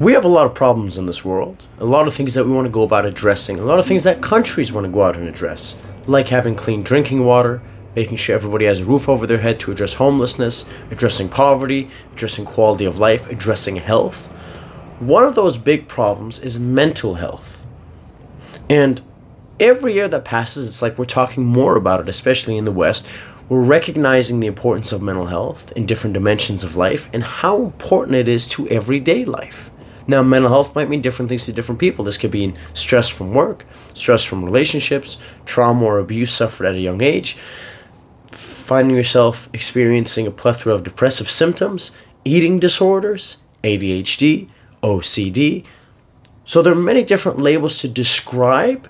we have a lot of problems in this world, a lot of things that we want to go about addressing, a lot of things that countries want to go out and address, like having clean drinking water, making sure everybody has a roof over their head to address homelessness, addressing poverty, addressing quality of life, addressing health. One of those big problems is mental health. And every year that passes, it's like we're talking more about it, especially in the West. We're recognizing the importance of mental health in different dimensions of life and how important it is to everyday life. Now, mental health might mean different things to different people. This could be stress from work, stress from relationships, trauma or abuse suffered at a young age, finding yourself experiencing a plethora of depressive symptoms, eating disorders, ADHD, OCD. So, there are many different labels to describe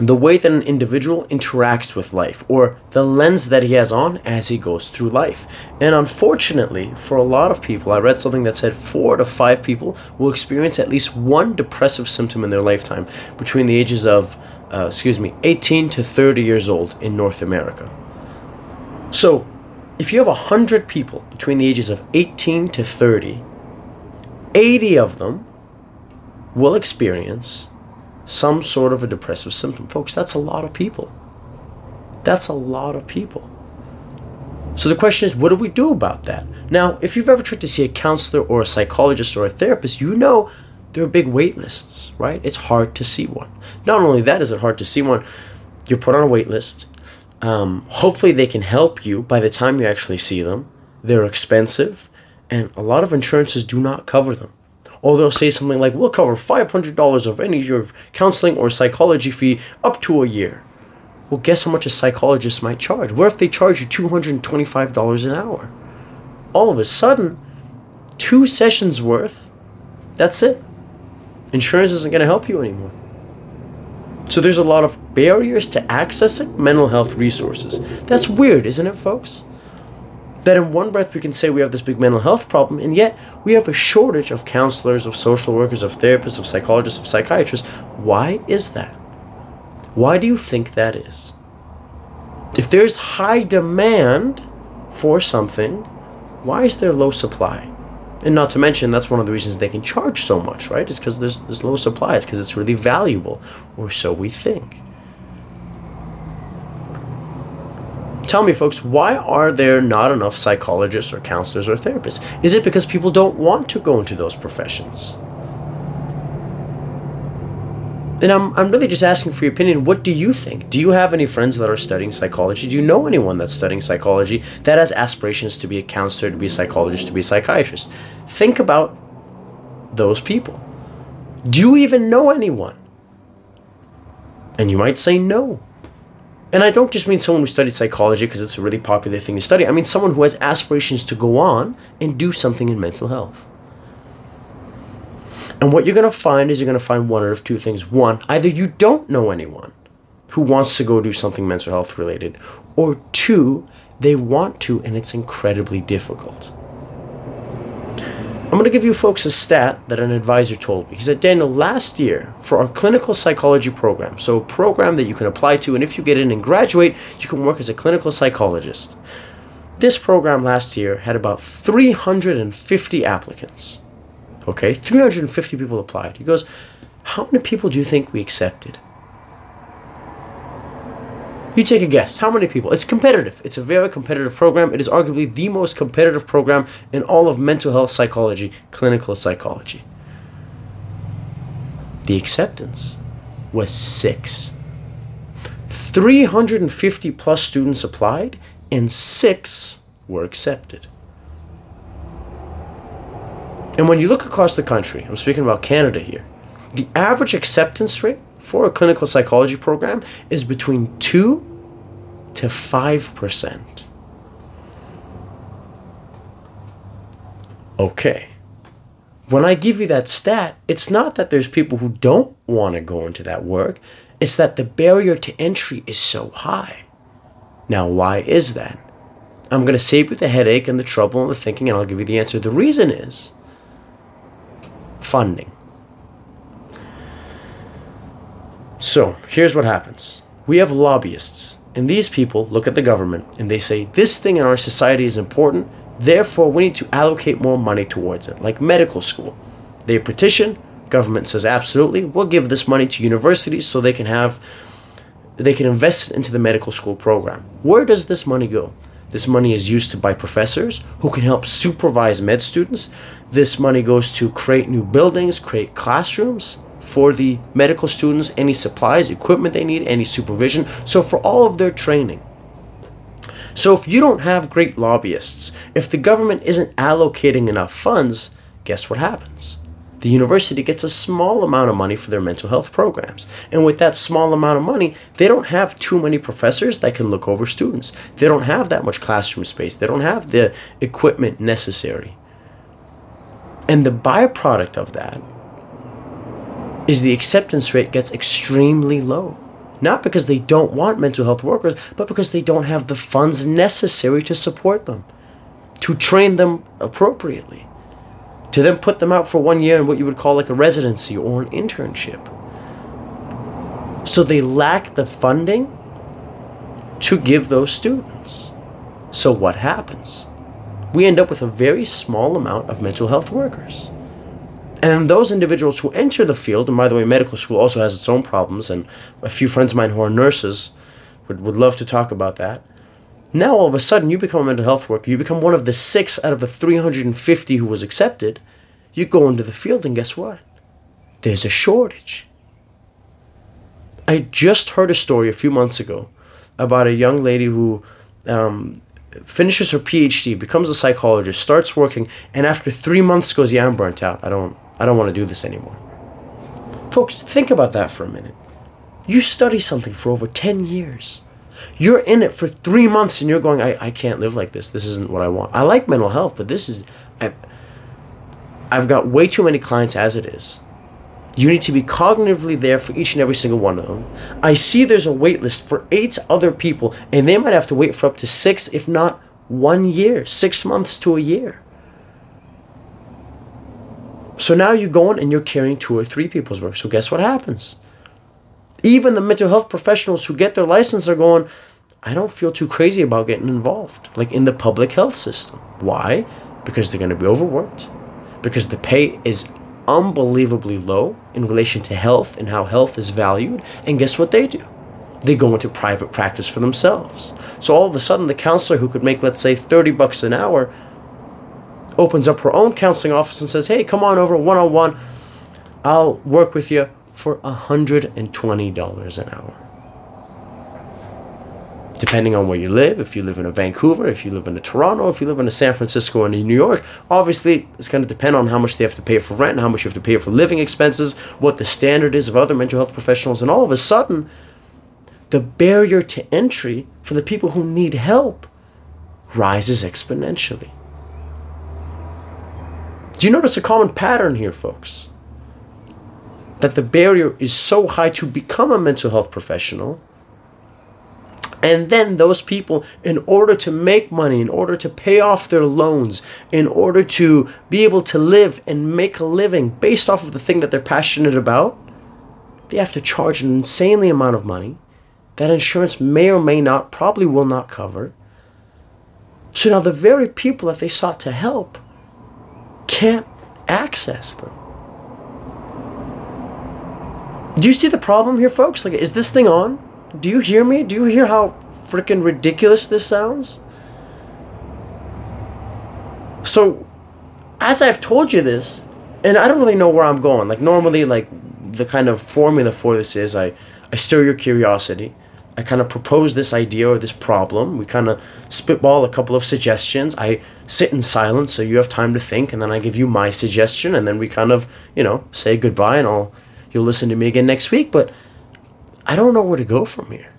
the way that an individual interacts with life or the lens that he has on as he goes through life. And unfortunately, for a lot of people, I read something that said four to five people will experience at least one depressive symptom in their lifetime between the ages of, uh, excuse me, 18 to 30 years old in North America. So, if you have 100 people between the ages of 18 to 30, 80 of them will experience some sort of a depressive symptom. Folks, that's a lot of people. That's a lot of people. So the question is, what do we do about that? Now, if you've ever tried to see a counselor or a psychologist or a therapist, you know there are big wait lists, right? It's hard to see one. Not only that is it hard to see one, you're put on a wait list. Um, hopefully, they can help you by the time you actually see them. They're expensive, and a lot of insurances do not cover them or they'll say something like, we'll cover $500 of any of your counseling or psychology fee up to a year. Well, guess how much a psychologist might charge? What if they charge you $225 an hour? All of a sudden, two sessions worth, that's it. Insurance isn't going to help you anymore. So there's a lot of barriers to accessing mental health resources. That's weird, isn't it, folks? That in one breath we can say we have this big mental health problem, and yet we have a shortage of counselors, of social workers, of therapists, of psychologists, of psychiatrists. Why is that? Why do you think that is? If there's high demand for something, why is there low supply? And not to mention, that's one of the reasons they can charge so much, right? It's because there's, there's low supply. It's because it's really valuable, or so we think. Tell me, folks, why are there not enough psychologists or counselors or therapists? Is it because people don't want to go into those professions? And I'm, I'm really just asking for your opinion. What do you think? Do you have any friends that are studying psychology? Do you know anyone that's studying psychology that has aspirations to be a counselor, to be a psychologist, to be a psychiatrist? Think about those people. Do you even know anyone? And you might say no. And I don't just mean someone who studied psychology because it's a really popular thing to study. I mean someone who has aspirations to go on and do something in mental health. And what you're going to find is you're going to find one of two things. One, either you don't know anyone who wants to go do something mental health related, or two, they want to and it's incredibly difficult. I'm going to give you folks a stat that an advisor told me. He said, Daniel, last year for our clinical psychology program, so a program that you can apply to, and if you get in and graduate, you can work as a clinical psychologist. This program last year had about 350 applicants. Okay, 350 people applied. He goes, How many people do you think we accepted? You take a guess. How many people? It's competitive. It's a very competitive program. It is arguably the most competitive program in all of mental health psychology, clinical psychology. The acceptance was six. 350 plus students applied, and six were accepted. And when you look across the country, I'm speaking about Canada here, the average acceptance rate for a clinical psychology program is between 2 to 5%. Okay. When I give you that stat, it's not that there's people who don't want to go into that work, it's that the barrier to entry is so high. Now, why is that? I'm going to save you the headache and the trouble and the thinking, and I'll give you the answer. The reason is funding. So here's what happens we have lobbyists, and these people look at the government and they say, This thing in our society is important, Therefore, we need to allocate more money towards it, like medical school. They petition, government says absolutely, we'll give this money to universities so they can have they can invest it into the medical school program. Where does this money go? This money is used to buy professors who can help supervise med students. This money goes to create new buildings, create classrooms for the medical students, any supplies, equipment they need, any supervision. So, for all of their training. So, if you don't have great lobbyists, if the government isn't allocating enough funds, guess what happens? the university gets a small amount of money for their mental health programs. And with that small amount of money, they don't have too many professors that can look over students. They don't have that much classroom space. They don't have the equipment necessary. And the byproduct of that is the acceptance rate gets extremely low. Not because they don't want mental health workers, but because they don't have the funds necessary to support them, to train them appropriately to then put them out for one year in what you would call like a residency or an internship. So they lack the funding to give those students. So what happens? We end up with a very small amount of mental health workers. And those individuals who enter the field, and by the way, medical school also has its own problems, and a few friends of mine who are nurses would, would love to talk about that. Now all of a sudden you become a mental health worker, you become one of the six out of the 350 who was accepted. You go into the field and guess what? There's a shortage. I just heard a story a few months ago about a young lady who um, finishes her PhD, becomes a psychologist, starts working, and after three months goes, "Yeah, I'm burnt out. I don't, I don't want to do this anymore." Folks, think about that for a minute. You study something for over ten years. You're in it for three months and you're going, I, I can't live like this. This isn't what I want. I like mental health, but this is, I, I've got way too many clients as it is. You need to be cognitively there for each and every single one of them. I see there's a wait list for eight other people, and they might have to wait for up to six, if not one year, six months to a year. So now you're going and you're carrying two or three people's work. So guess what happens? Even the mental health professionals who get their license are going, I don't feel too crazy about getting involved, like in the public health system. Why? Because they're going to be overworked, because the pay is unbelievably low in relation to health and how health is valued. And guess what they do? They go into private practice for themselves. So all of a sudden, the counselor who could make, let's say, 30 bucks an hour opens up her own counseling office and says, Hey, come on over one on one. I'll work with you for $120 an hour. Depending on where you live, if you live in a Vancouver, if you live in a Toronto, if you live in a San Francisco and a New York, obviously it's going to depend on how much they have to pay for rent how much you have to pay for living expenses, what the standard is of other mental health professionals, and all of a sudden, the barrier to entry for the people who need help rises exponentially. Do you notice a common pattern here, folks? that the barrier is so high to become a mental health professional. And then those people, in order to make money, in order to pay off their loans, in order to be able to live and make a living based off of the thing that they're passionate about, they have to charge an insanely amount of money that insurance may or may not, probably will not cover. So now the very people that they sought to help can't access them. Do you see the problem here, folks? Like, is this thing on? Do you hear me? Do you hear how freaking ridiculous this sounds? So, as I've told you this, and I don't really know where I'm going. Like, normally, like, the kind of formula for this is I, I stir your curiosity. I kind of propose this idea or this problem. We kind of spitball a couple of suggestions. I sit in silence so you have time to think, and then I give you my suggestion, and then we kind of, you know, say goodbye, and I'll you'll listen to me again next week. But I don't know where to go from here.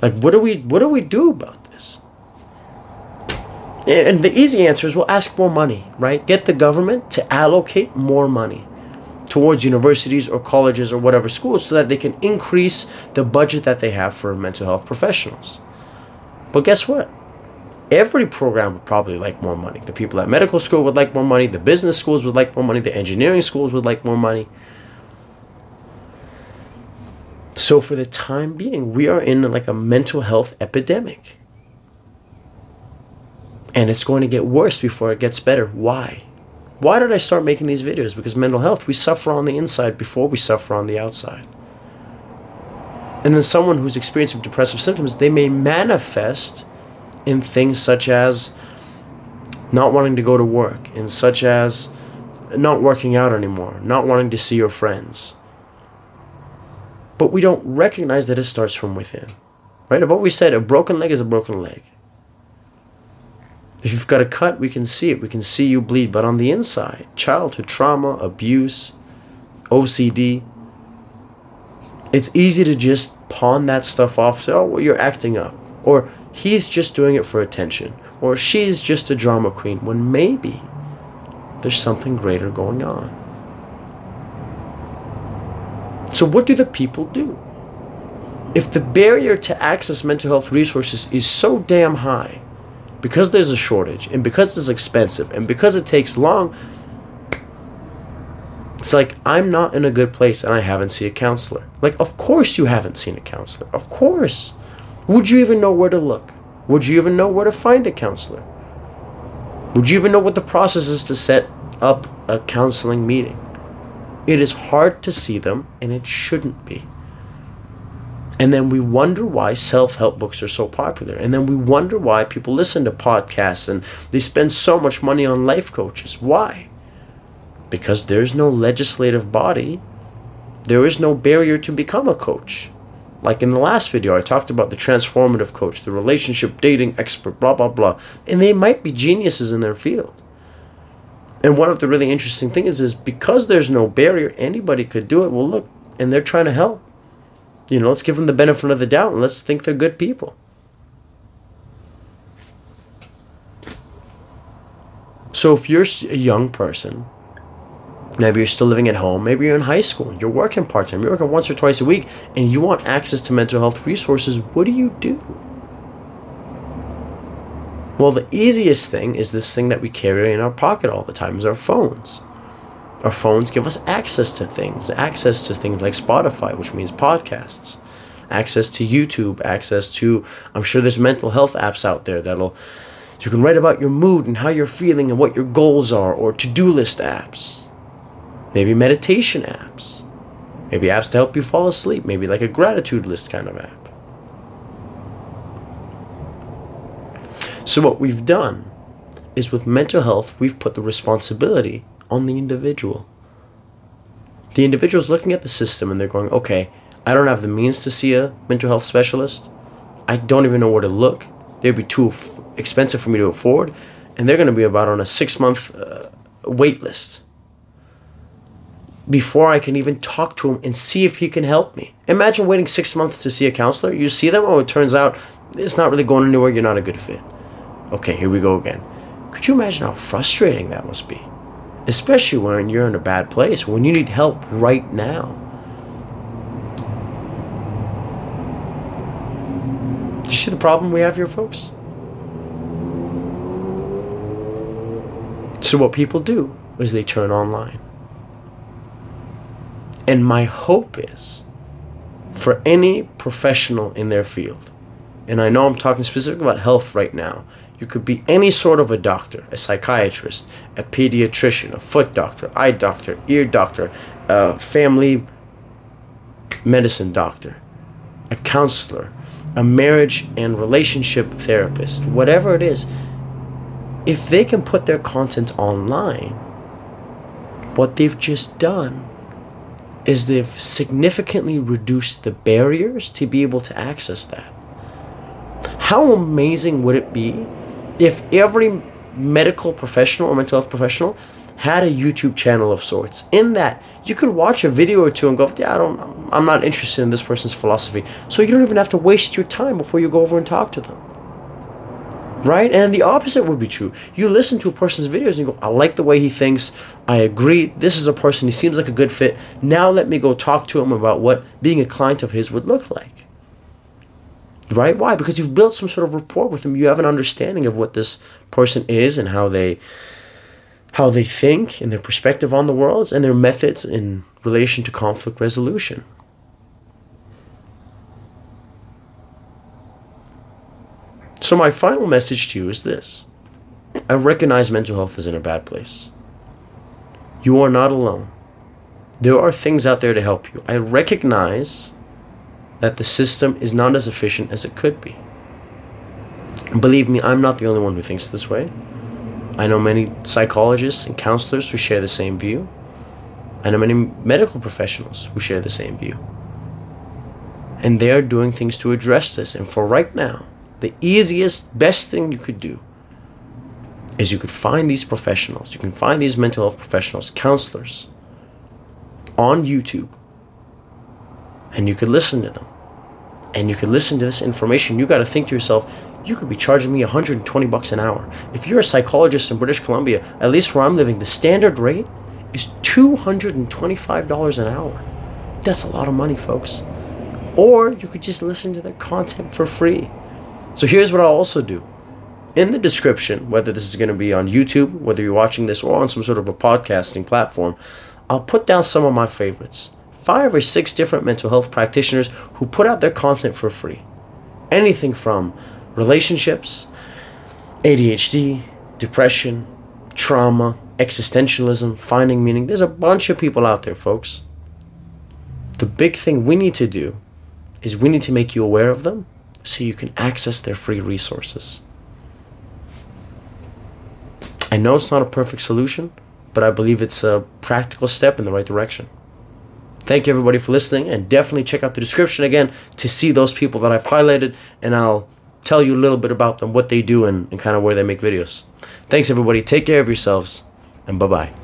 Like, what do we what do we do about this? And the easy answer is we'll ask more money, right? Get the government to allocate more money towards universities or colleges or whatever schools so that they can increase the budget that they have for mental health professionals. But guess what? Every program would probably like more money. The people at medical school would like more money. The business schools would like more money. The engineering schools would like more money. So for the time being, we are in like a mental health epidemic. And it's going to get worse before it gets better. Why? Why did I start making these videos? Because mental health, we suffer on the inside before we suffer on the outside. And then someone who's experiencing depressive symptoms, they may manifest in things such as not wanting to go to work, and such as not working out anymore, not wanting to see your friends. But we don't recognize that it starts from within. Right? I've always said a broken leg is a broken leg. If you've got a cut, we can see it. We can see you bleed. But on the inside, childhood trauma, abuse, OCD, it's easy to just pawn that stuff off. So, oh, well, you're acting up. Or he's just doing it for attention. Or she's just a drama queen. When maybe there's something greater going on. So, what do the people do? If the barrier to access mental health resources is so damn high, because there's a shortage, and because it's expensive, and because it takes long, it's like I'm not in a good place and I haven't seen a counselor. Like, of course you haven't seen a counselor. Of course. Would you even know where to look? Would you even know where to find a counselor? Would you even know what the process is to set up a counseling meeting? It is hard to see them, and it shouldn't be. And then we wonder why self help books are so popular. And then we wonder why people listen to podcasts and they spend so much money on life coaches. Why? Because there's no legislative body, there is no barrier to become a coach. Like in the last video, I talked about the transformative coach, the relationship dating expert, blah, blah, blah. And they might be geniuses in their field. And one of the really interesting things is because there's no barrier, anybody could do it. Well, look, and they're trying to help. You know, let's give them the benefit of the doubt and let's think they're good people. So if you're a young person Maybe you're still living at home. Maybe you're in high school. You're working part time. You're working once or twice a week, and you want access to mental health resources. What do you do? Well, the easiest thing is this thing that we carry in our pocket all the time is our phones. Our phones give us access to things, access to things like Spotify, which means podcasts, access to YouTube, access to, I'm sure there's mental health apps out there that'll, you can write about your mood and how you're feeling and what your goals are, or to do list apps. Maybe meditation apps. Maybe apps to help you fall asleep. Maybe like a gratitude list kind of app. So, what we've done is with mental health, we've put the responsibility on the individual. The individual's looking at the system and they're going, okay, I don't have the means to see a mental health specialist. I don't even know where to look. They'd be too f- expensive for me to afford. And they're going to be about on a six month uh, wait list before I can even talk to him and see if he can help me. Imagine waiting six months to see a counselor. You see them, oh, it turns out it's not really going anywhere. You're not a good fit. Okay, here we go again. Could you imagine how frustrating that must be? Especially when you're in a bad place, when you need help right now. You see the problem we have here, folks? So, what people do is they turn online. And my hope is for any professional in their field, and I know I'm talking specifically about health right now, you could be any sort of a doctor, a psychiatrist, a pediatrician, a foot doctor, eye doctor, ear doctor, a family medicine doctor, a counselor, a marriage and relationship therapist, whatever it is, if they can put their content online, what they've just done is they've significantly reduced the barriers to be able to access that. How amazing would it be if every medical professional or mental health professional had a YouTube channel of sorts. In that, you could watch a video or two and go, "Yeah, I don't, I'm not interested in this person's philosophy." So you don't even have to waste your time before you go over and talk to them right? And the opposite would be true. You listen to a person's videos and you go, I like the way he thinks. I agree. This is a person. He seems like a good fit. Now let me go talk to him about what being a client of his would look like. Right? Why? Because you've built some sort of rapport with them. You have an understanding of what this person is and how they how they think and their perspective on the world and their methods in relation to conflict resolution. So, my final message to you is this I recognize mental health is in a bad place. You are not alone. There are things out there to help you. I recognize that the system is not as efficient as it could be. Believe me, I'm not the only one who thinks this way. I know many psychologists and counselors who share the same view. I know many medical professionals who share the same view. And they are doing things to address this. And for right now, the easiest, best thing you could do is you could find these professionals, you can find these mental health professionals, counselors on YouTube, and you could listen to them. And you can listen to this information. You got to think to yourself, you could be charging me 120 bucks an hour. If you're a psychologist in British Columbia, at least where I'm living, the standard rate is $225 an hour. That's a lot of money, folks. Or you could just listen to their content for free. So here's what I'll also do. In the description, whether this is going to be on YouTube, whether you're watching this, or on some sort of a podcasting platform, I'll put down some of my favorites. Five or six different mental health practitioners who put out their content for free. Anything from relationships, ADHD, depression, trauma, existentialism, finding meaning. There's a bunch of people out there, folks. The big thing we need to do is we need to make you aware of them so you can access their free resources. I know it's not a perfect solution, but I believe it's a practical step in the right direction. Thank you everybody for listening and definitely check out the description again to see those people that I've highlighted and I'll tell you a little bit about them, what they do, and, and kind of where they make videos. Thanks, everybody. Take care of yourselves, and bye bye.